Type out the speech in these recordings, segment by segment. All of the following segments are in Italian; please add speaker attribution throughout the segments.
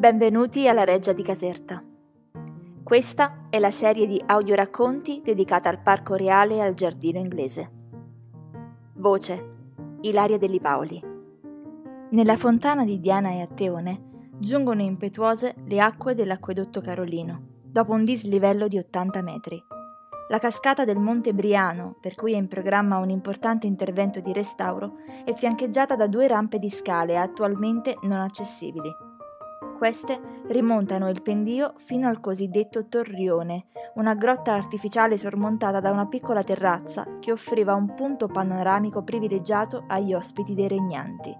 Speaker 1: Benvenuti alla Reggia di Caserta. Questa è la serie di audioracconti dedicata al Parco Reale e al Giardino Inglese. Voce Ilaria Delli Paoli. Nella fontana di Diana e Atteone giungono impetuose le acque dell'acquedotto Carolino, dopo un dislivello di 80 metri. La cascata del Monte Briano, per cui è in programma un importante intervento di restauro, è fiancheggiata da due rampe di scale attualmente non accessibili. Queste rimontano il pendio fino al cosiddetto Torrione, una grotta artificiale sormontata da una piccola terrazza che offriva un punto panoramico privilegiato agli ospiti dei regnanti.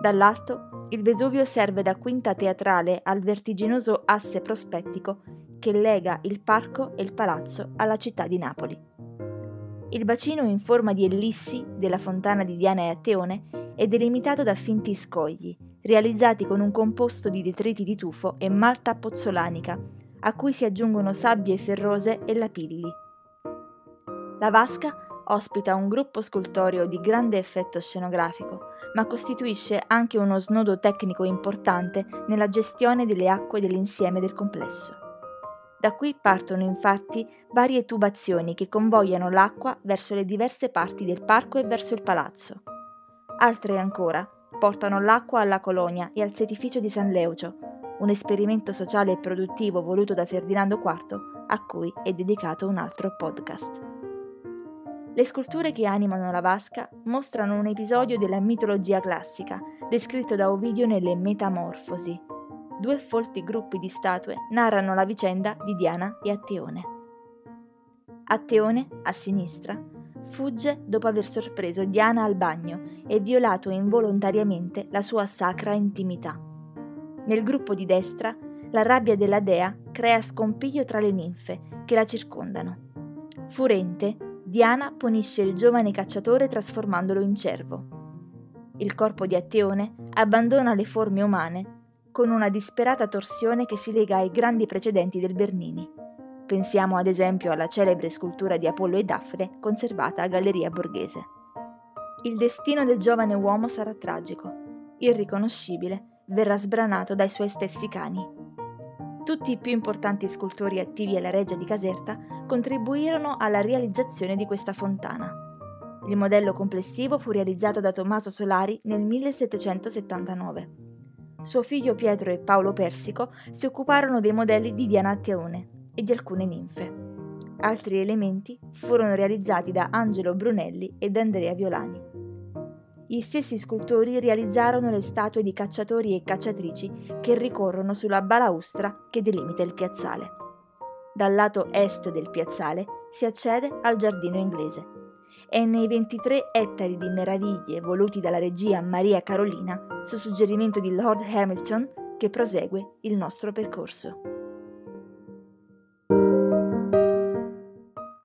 Speaker 1: Dall'alto, il Vesuvio serve da quinta teatrale al vertiginoso asse prospettico che lega il parco e il palazzo alla città di Napoli. Il bacino in forma di ellissi della fontana di Diana e Atteone è delimitato da finti scogli, realizzati con un composto di detriti di tufo e malta pozzolanica, a cui si aggiungono sabbie ferrose e lapilli. La vasca ospita un gruppo scultoreo di grande effetto scenografico, ma costituisce anche uno snodo tecnico importante nella gestione delle acque dell'insieme del complesso. Da qui partono infatti varie tubazioni che convogliano l'acqua verso le diverse parti del parco e verso il palazzo. Altre ancora portano l'acqua alla colonia e al setificio di San Leucio, un esperimento sociale e produttivo voluto da Ferdinando IV a cui è dedicato un altro podcast. Le sculture che animano la vasca mostrano un episodio della mitologia classica, descritto da Ovidio nelle Metamorfosi. Due folti gruppi di statue narrano la vicenda di Diana e Atteone. Atteone, a sinistra, fugge dopo aver sorpreso Diana al bagno e violato involontariamente la sua sacra intimità. Nel gruppo di destra, la rabbia della dea crea scompiglio tra le ninfe che la circondano. Furente, Diana punisce il giovane cacciatore trasformandolo in cervo. Il corpo di Atteone abbandona le forme umane con una disperata torsione che si lega ai grandi precedenti del Bernini. Pensiamo ad esempio alla celebre scultura di Apollo e Daffne conservata a Galleria Borghese. Il destino del giovane uomo sarà tragico, irriconoscibile, verrà sbranato dai suoi stessi cani. Tutti i più importanti scultori attivi alla Reggia di Caserta contribuirono alla realizzazione di questa fontana. Il modello complessivo fu realizzato da Tommaso Solari nel 1779. Suo figlio Pietro e Paolo Persico si occuparono dei modelli di Diana Atteone, e di alcune ninfe. Altri elementi furono realizzati da Angelo Brunelli ed Andrea Violani. Gli stessi scultori realizzarono le statue di cacciatori e cacciatrici che ricorrono sulla balaustra che delimita il piazzale. Dal lato est del piazzale si accede al giardino inglese. È nei 23 ettari di meraviglie voluti dalla regia Maria Carolina, su suggerimento di Lord Hamilton, che prosegue il nostro percorso.